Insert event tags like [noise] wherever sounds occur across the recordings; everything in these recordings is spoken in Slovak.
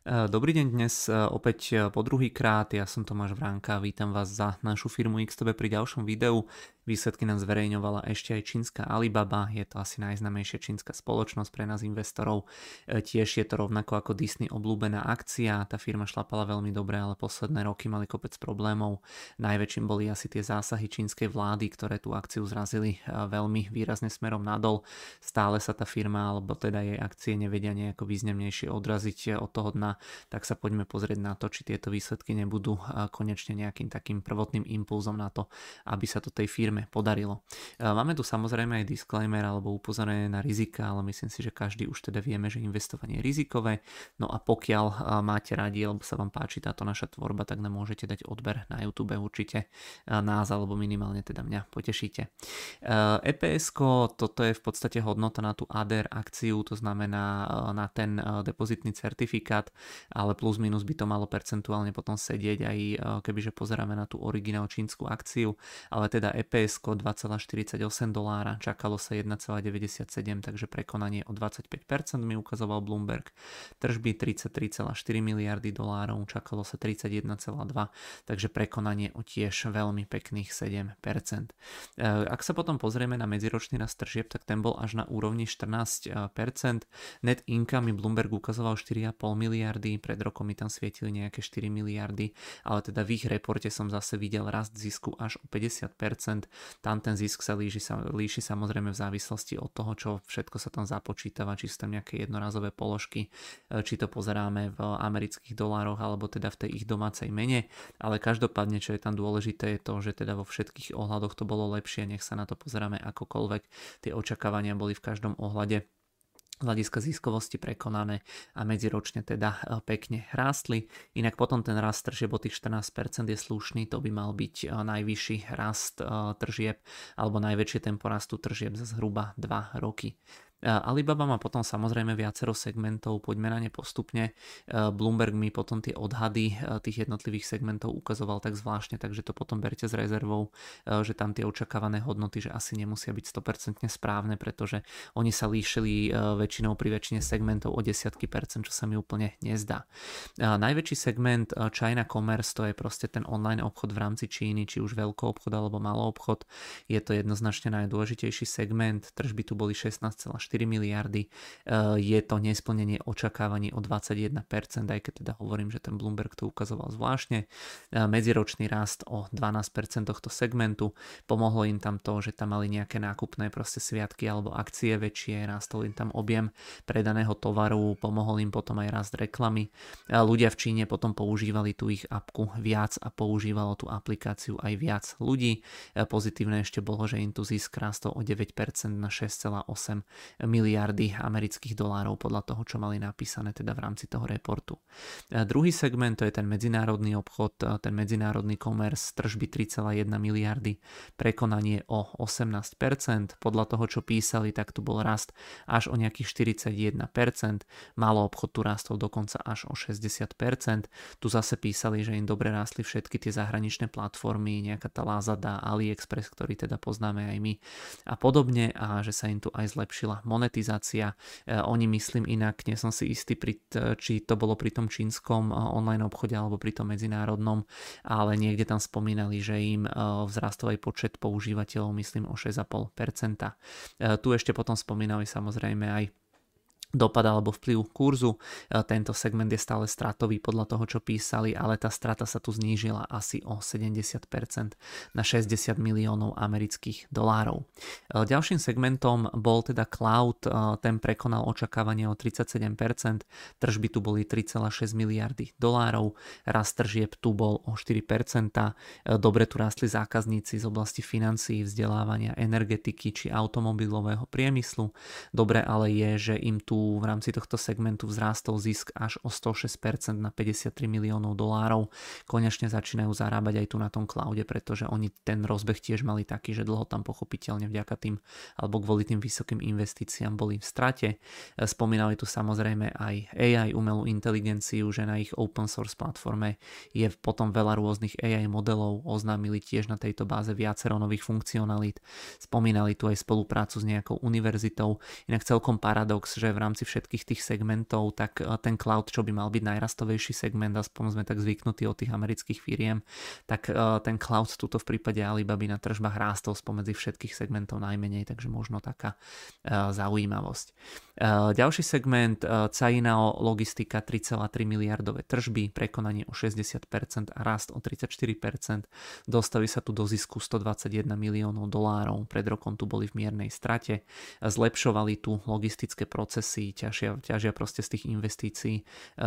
E, dobrý deň dnes e, opäť e, po druhý krát, ja som Tomáš Vránka, vítam vás za našu firmu XTB pri ďalšom videu. Výsledky nám zverejňovala ešte aj čínska Alibaba, je to asi najznamejšia čínska spoločnosť pre nás investorov. Tiež je to rovnako ako Disney obľúbená akcia, tá firma šlapala veľmi dobre, ale posledné roky mali kopec problémov. Najväčším boli asi tie zásahy čínskej vlády, ktoré tú akciu zrazili veľmi výrazne smerom nadol. Stále sa tá firma, alebo teda jej akcie nevedia nejako významnejšie odraziť od toho dna tak sa poďme pozrieť na to, či tieto výsledky nebudú konečne nejakým takým prvotným impulzom na to, aby sa to tej firme podarilo. Máme tu samozrejme aj disclaimer alebo upozornenie na rizika, ale myslím si, že každý už teda vieme, že investovanie je rizikové. No a pokiaľ máte radi alebo sa vám páči táto naša tvorba, tak nám môžete dať odber na YouTube určite nás alebo minimálne teda mňa potešíte. EPS, toto je v podstate hodnota na tú ADR akciu, to znamená na ten depozitný certifikát ale plus minus by to malo percentuálne potom sedieť aj e, kebyže pozeráme na tú originál čínsku akciu, ale teda EPS 2,48 dolára, čakalo sa 1,97, takže prekonanie o 25% mi ukazoval Bloomberg, tržby 33,4 miliardy dolárov, čakalo sa 31,2, takže prekonanie o tiež veľmi pekných 7%. E, ak sa potom pozrieme na medziročný rast tržieb, tak ten bol až na úrovni 14%, net income mi Bloomberg ukazoval 4,5 miliardy miliardy, pred rokom mi tam svietili nejaké 4 miliardy, ale teda v ich reporte som zase videl rast zisku až o 50%. Tam ten zisk sa líši, sa líši samozrejme v závislosti od toho, čo všetko sa tam započítava, či sú tam nejaké jednorazové položky, e, či to pozeráme v amerických dolároch alebo teda v tej ich domácej mene, ale každopádne, čo je tam dôležité je to, že teda vo všetkých ohľadoch to bolo lepšie, nech sa na to pozeráme akokoľvek, tie očakávania boli v každom ohľade hľadiska ziskovosti prekonané a medziročne teda e, pekne rástli. Inak potom ten rast tržieb o tých 14% je slušný, to by mal byť e, najvyšší rast e, tržieb alebo najväčšie tempo rastu tržieb za zhruba 2 roky. Alibaba má potom samozrejme viacero segmentov, poďme na ne postupne. Bloomberg mi potom tie odhady tých jednotlivých segmentov ukazoval tak zvláštne, takže to potom berte s rezervou, že tam tie očakávané hodnoty, že asi nemusia byť 100% správne, pretože oni sa líšili väčšinou pri väčšine segmentov o desiatky percent, čo sa mi úplne nezdá. Najväčší segment China Commerce to je proste ten online obchod v rámci Číny, či už veľký obchod alebo malý obchod. Je to jednoznačne najdôležitejší segment, tržby tu boli 16,4 4 miliardy. Eh, je to nesplnenie očakávaní o 21%, aj keď teda hovorím, že ten Bloomberg to ukazoval zvláštne. Eh, medziročný rast o 12% tohto segmentu. Pomohlo im tam to, že tam mali nejaké nákupné proste sviatky alebo akcie väčšie, rastol im tam objem predaného tovaru, pomohol im potom aj rast reklamy. Eh, ľudia v Číne potom používali tú ich apku viac a používalo tú aplikáciu aj viac ľudí. Pozitívne ešte bolo, že im tu zisk rastol o 9% na 6,8 miliardy amerických dolárov podľa toho, čo mali napísané teda v rámci toho reportu. Druhý segment to je ten medzinárodný obchod, ten medzinárodný commerce, tržby 3,1 miliardy, prekonanie o 18%. Podľa toho, čo písali, tak tu bol rast až o nejakých 41%, malo obchod tu rastol dokonca až o 60%. Tu zase písali, že im dobre rástli všetky tie zahraničné platformy, nejaká tá Lazada, AliExpress, ktorý teda poznáme aj my a podobne a že sa im tu aj zlepšila monetizácia. E, oni myslím inak, nie som si istý, či to bolo pri tom čínskom e, online obchode alebo pri tom medzinárodnom, ale niekde tam spomínali, že im e, vzrastol aj počet používateľov, myslím o 6,5%. Tu ešte potom spomínali samozrejme aj dopad alebo vplyv kurzu. E, tento segment je stále stratový podľa toho, čo písali, ale tá strata sa tu znížila asi o 70% na 60 miliónov amerických dolárov. E, ďalším segmentom bol teda cloud, e, ten prekonal očakávanie o 37%, tržby tu boli 3,6 miliardy dolárov, rast tržieb tu bol o 4%, dobre tu rastli zákazníci z oblasti financií, vzdelávania, energetiky či automobilového priemyslu. Dobre ale je, že im tu v rámci tohto segmentu vzrástol zisk až o 106% na 53 miliónov dolárov. Konečne začínajú zarábať aj tu na tom cloude, pretože oni ten rozbeh tiež mali taký, že dlho tam pochopiteľne vďaka tým alebo kvôli tým vysokým investíciám boli v strate. Spomínali tu samozrejme aj AI, umelú inteligenciu, že na ich open source platforme je potom veľa rôznych AI modelov, oznámili tiež na tejto báze viacero nových funkcionalít. Spomínali tu aj spoluprácu s nejakou univerzitou, inak celkom paradox, že v rámci rámci všetkých tých segmentov, tak ten cloud, čo by mal byť najrastovejší segment, aspoň sme tak zvyknutí od tých amerických firiem, tak ten cloud tuto v prípade Alibaby na tržbách rástol spomedzi všetkých segmentov najmenej, takže možno taká zaujímavosť. Ďalší segment Cainao logistika 3,3 miliardové tržby, prekonanie o 60% a rast o 34%. Dostaví sa tu do zisku 121 miliónov dolárov, pred rokom tu boli v miernej strate. Zlepšovali tu logistické procesy, ťažia, ťažia proste z tých investícií e,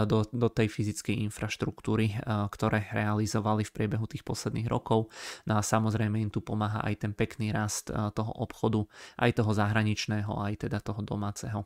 do, do tej fyzickej infraštruktúry, e, ktoré realizovali v priebehu tých posledných rokov. No a samozrejme im tu pomáha aj ten pekný rast e, toho obchodu, aj toho zahraničného, aj teda toho domáceho.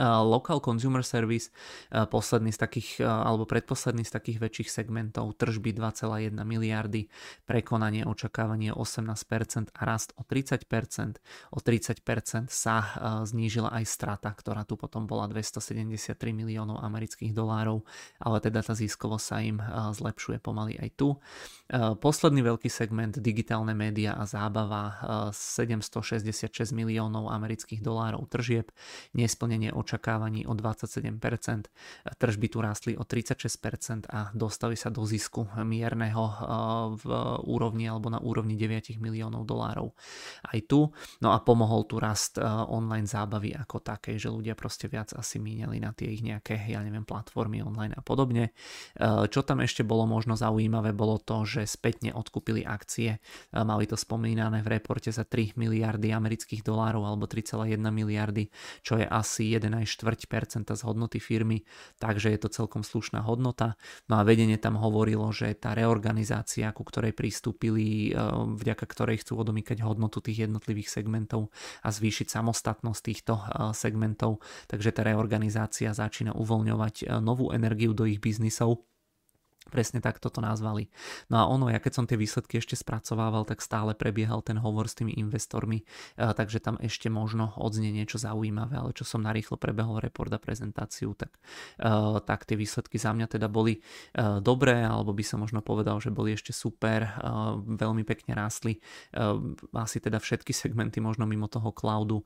Local Consumer Service, posledný z takých, alebo predposledný z takých väčších segmentov, tržby 2,1 miliardy, prekonanie očakávanie 18% a rast o 30%. O 30% sa znížila aj strata, ktorá tu potom bola 273 miliónov amerických dolárov, ale teda tá ziskovosť sa im zlepšuje pomaly aj tu. Posledný veľký segment, digitálne média a zábava, 766 miliónov amerických dolárov tržieb, nesplnenie očakávaní o 27%, tržby tu rástli o 36% a dostali sa do zisku mierneho eh, v úrovni alebo na úrovni 9 miliónov dolárov. Aj tu, no a pomohol tu rast eh, online zábavy ako také, že ľudia proste viac asi mínili na tie ich nejaké, ja neviem, platformy online a podobne. Eh, čo tam ešte bolo možno zaujímavé, bolo to, že spätne odkúpili akcie, mali to spomínané v reporte za 3 miliardy amerických dolárov alebo 3,1 miliardy, čo je asi 1,4% z hodnoty firmy, takže je to celkom slušná hodnota. No a vedenie tam hovorilo, že tá reorganizácia, ku ktorej pristúpili, e, vďaka ktorej chcú odomýkať hodnotu tých jednotlivých segmentov a zvýšiť samostatnosť týchto e, segmentov, takže tá reorganizácia začína uvoľňovať e, novú energiu do ich biznisov Presne tak toto nazvali. No a ono, ja keď som tie výsledky ešte spracovával, tak stále prebiehal ten hovor s tými investormi, takže tam ešte možno odznie niečo zaujímavé, ale čo som narýchlo prebehol report a prezentáciu, tak, tak tie výsledky za mňa teda boli dobré, alebo by som možno povedal, že boli ešte super, veľmi pekne rástli. Asi teda všetky [laughs] segmenty, možno mimo toho cloudu,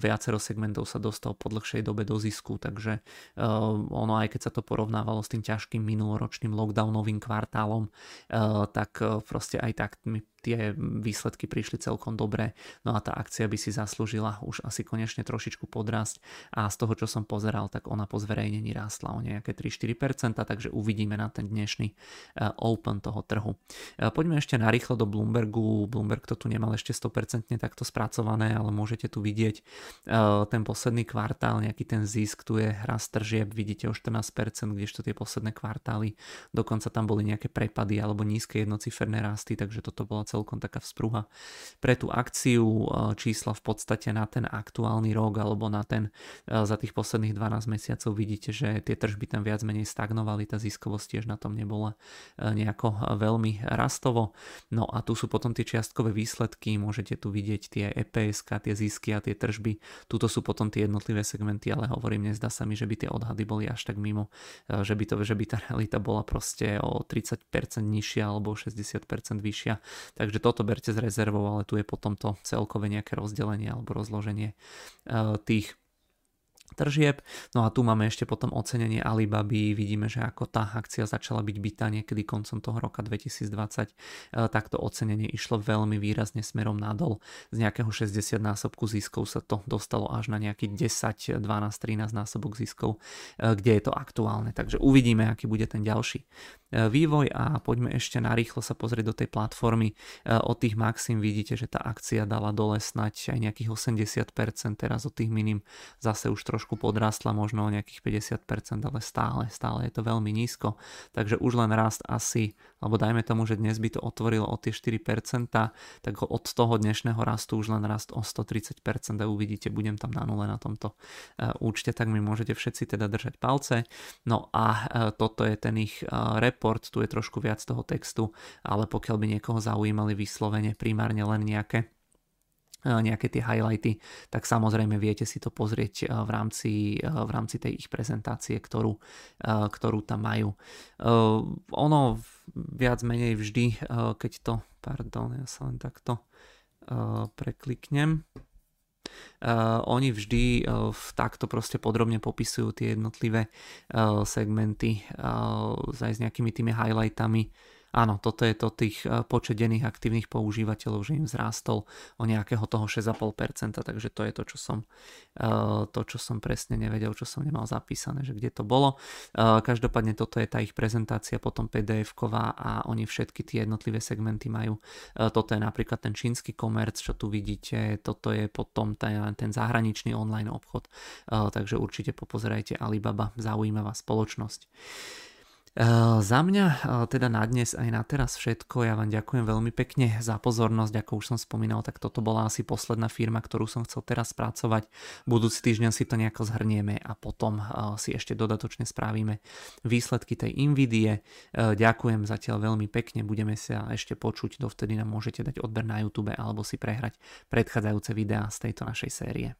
viacero segmentov sa dostal po dlhšej dobe do zisku, takže ono aj keď sa to porovnávalo s tým ťažkým minuloročným lockdownom, lockdownovým kvartálom, eh, tak eh, proste aj tak mi tie výsledky prišli celkom dobre, no a tá akcia by si zaslúžila už asi konečne trošičku podrasť a z toho, čo som pozeral, tak ona po zverejnení rástla o nejaké 3-4%, takže uvidíme na ten dnešný eh, open toho trhu. Poďme ešte narýchlo do Bloombergu. Bloomberg to tu nemal ešte 100% takto spracované, ale môžete tu vidieť ten posledný kvartál, nejaký ten zisk, tu je rast tržieb, vidíte o 14%, kdežto tie posledné kvartály dokonca tam boli nejaké prepady alebo nízke jednociferné rasty, takže toto bola celkom taká vzpruha. Pre tú akciu e, čísla v podstate na ten aktuálny rok alebo na ten e, za tých posledných 12 mesiacov vidíte, že tie tržby tam viac menej stagnovali, tá ziskovosť tiež na tom nebola e, nejako veľmi rastovo. No a tu sú potom tie čiastkové výsledky, môžete tu vidieť tie EPS, tie zisky a tie tržby. Tuto sú potom tie jednotlivé segmenty, ale hovorím, nezdá sa mi, že by tie odhady boli až tak mimo, že by, to, že by tá realita bola proste o 30% nižšia alebo 60% vyššia. Takže toto berte z rezervou, ale tu je potom to celkové nejaké rozdelenie alebo rozloženie eh, tých tržieb. No a tu máme ešte potom ocenenie Alibaby, vidíme, že ako tá akcia začala byť bytá niekedy koncom toho roka 2020, e, tak to ocenenie išlo veľmi výrazne smerom nadol. Z nejakého 60 násobku ziskov sa to dostalo až na nejaký 10, 12, 13 násobok ziskov, e, kde je to aktuálne. Takže uvidíme, aký bude ten ďalší e, vývoj a poďme ešte narýchlo sa pozrieť do tej platformy. Od tých maxim vidíte, že tá akcia dala dole snať aj nejakých 80%, teraz od tých minim zase už trošku trošku podrastla možno o nejakých 50%, ale stále, stále je to veľmi nízko. Takže už len rast asi, alebo dajme tomu, že dnes by to otvorilo o tie 4%, tak od toho dnešného rastu už len rast o 130% a uvidíte, budem tam na nule na tomto e, účte, tak mi môžete všetci teda držať palce. No a e, toto je ten ich e, report, tu je trošku viac toho textu, ale pokiaľ by niekoho zaujímali vyslovene primárne len nejaké nejaké tie highlighty, tak samozrejme viete si to pozrieť v rámci, v rámci tej ich prezentácie, ktorú, ktorú tam majú. Ono viac menej vždy, keď to, pardon, ja sa len takto prekliknem, Uh, oni vždy uh, takto proste podrobne popisujú tie jednotlivé uh, segmenty uh, aj s nejakými tými highlightami Áno, toto je to tých eh, počet denných aktívnych používateľov, že im zrástol o nejakého toho 6,5%, takže to je to, čo som, eh, to, čo som presne nevedel, čo som nemal zapísané, že kde to bolo. Eh, každopádne toto je tá ich prezentácia potom PDF-ková a oni všetky tie jednotlivé segmenty majú. Toto je napríklad ten čínsky komerc, čo tu vidíte, toto je potom ten, ten zahraničný online obchod, takže určite popozerajte Alibaba, zaujímavá spoločnosť. Za mňa teda na dnes aj na teraz všetko. Ja vám ďakujem veľmi pekne za pozornosť. Ako už som spomínal, tak toto bola asi posledná firma, ktorú som chcel teraz spracovať. Budúci týždeň si to nejako zhrnieme a potom si ešte dodatočne spravíme výsledky tej Nvidie. Ďakujem zatiaľ veľmi pekne. Budeme sa ešte počuť. Dovtedy nám môžete dať odber na YouTube alebo si prehrať predchádzajúce videá z tejto našej série.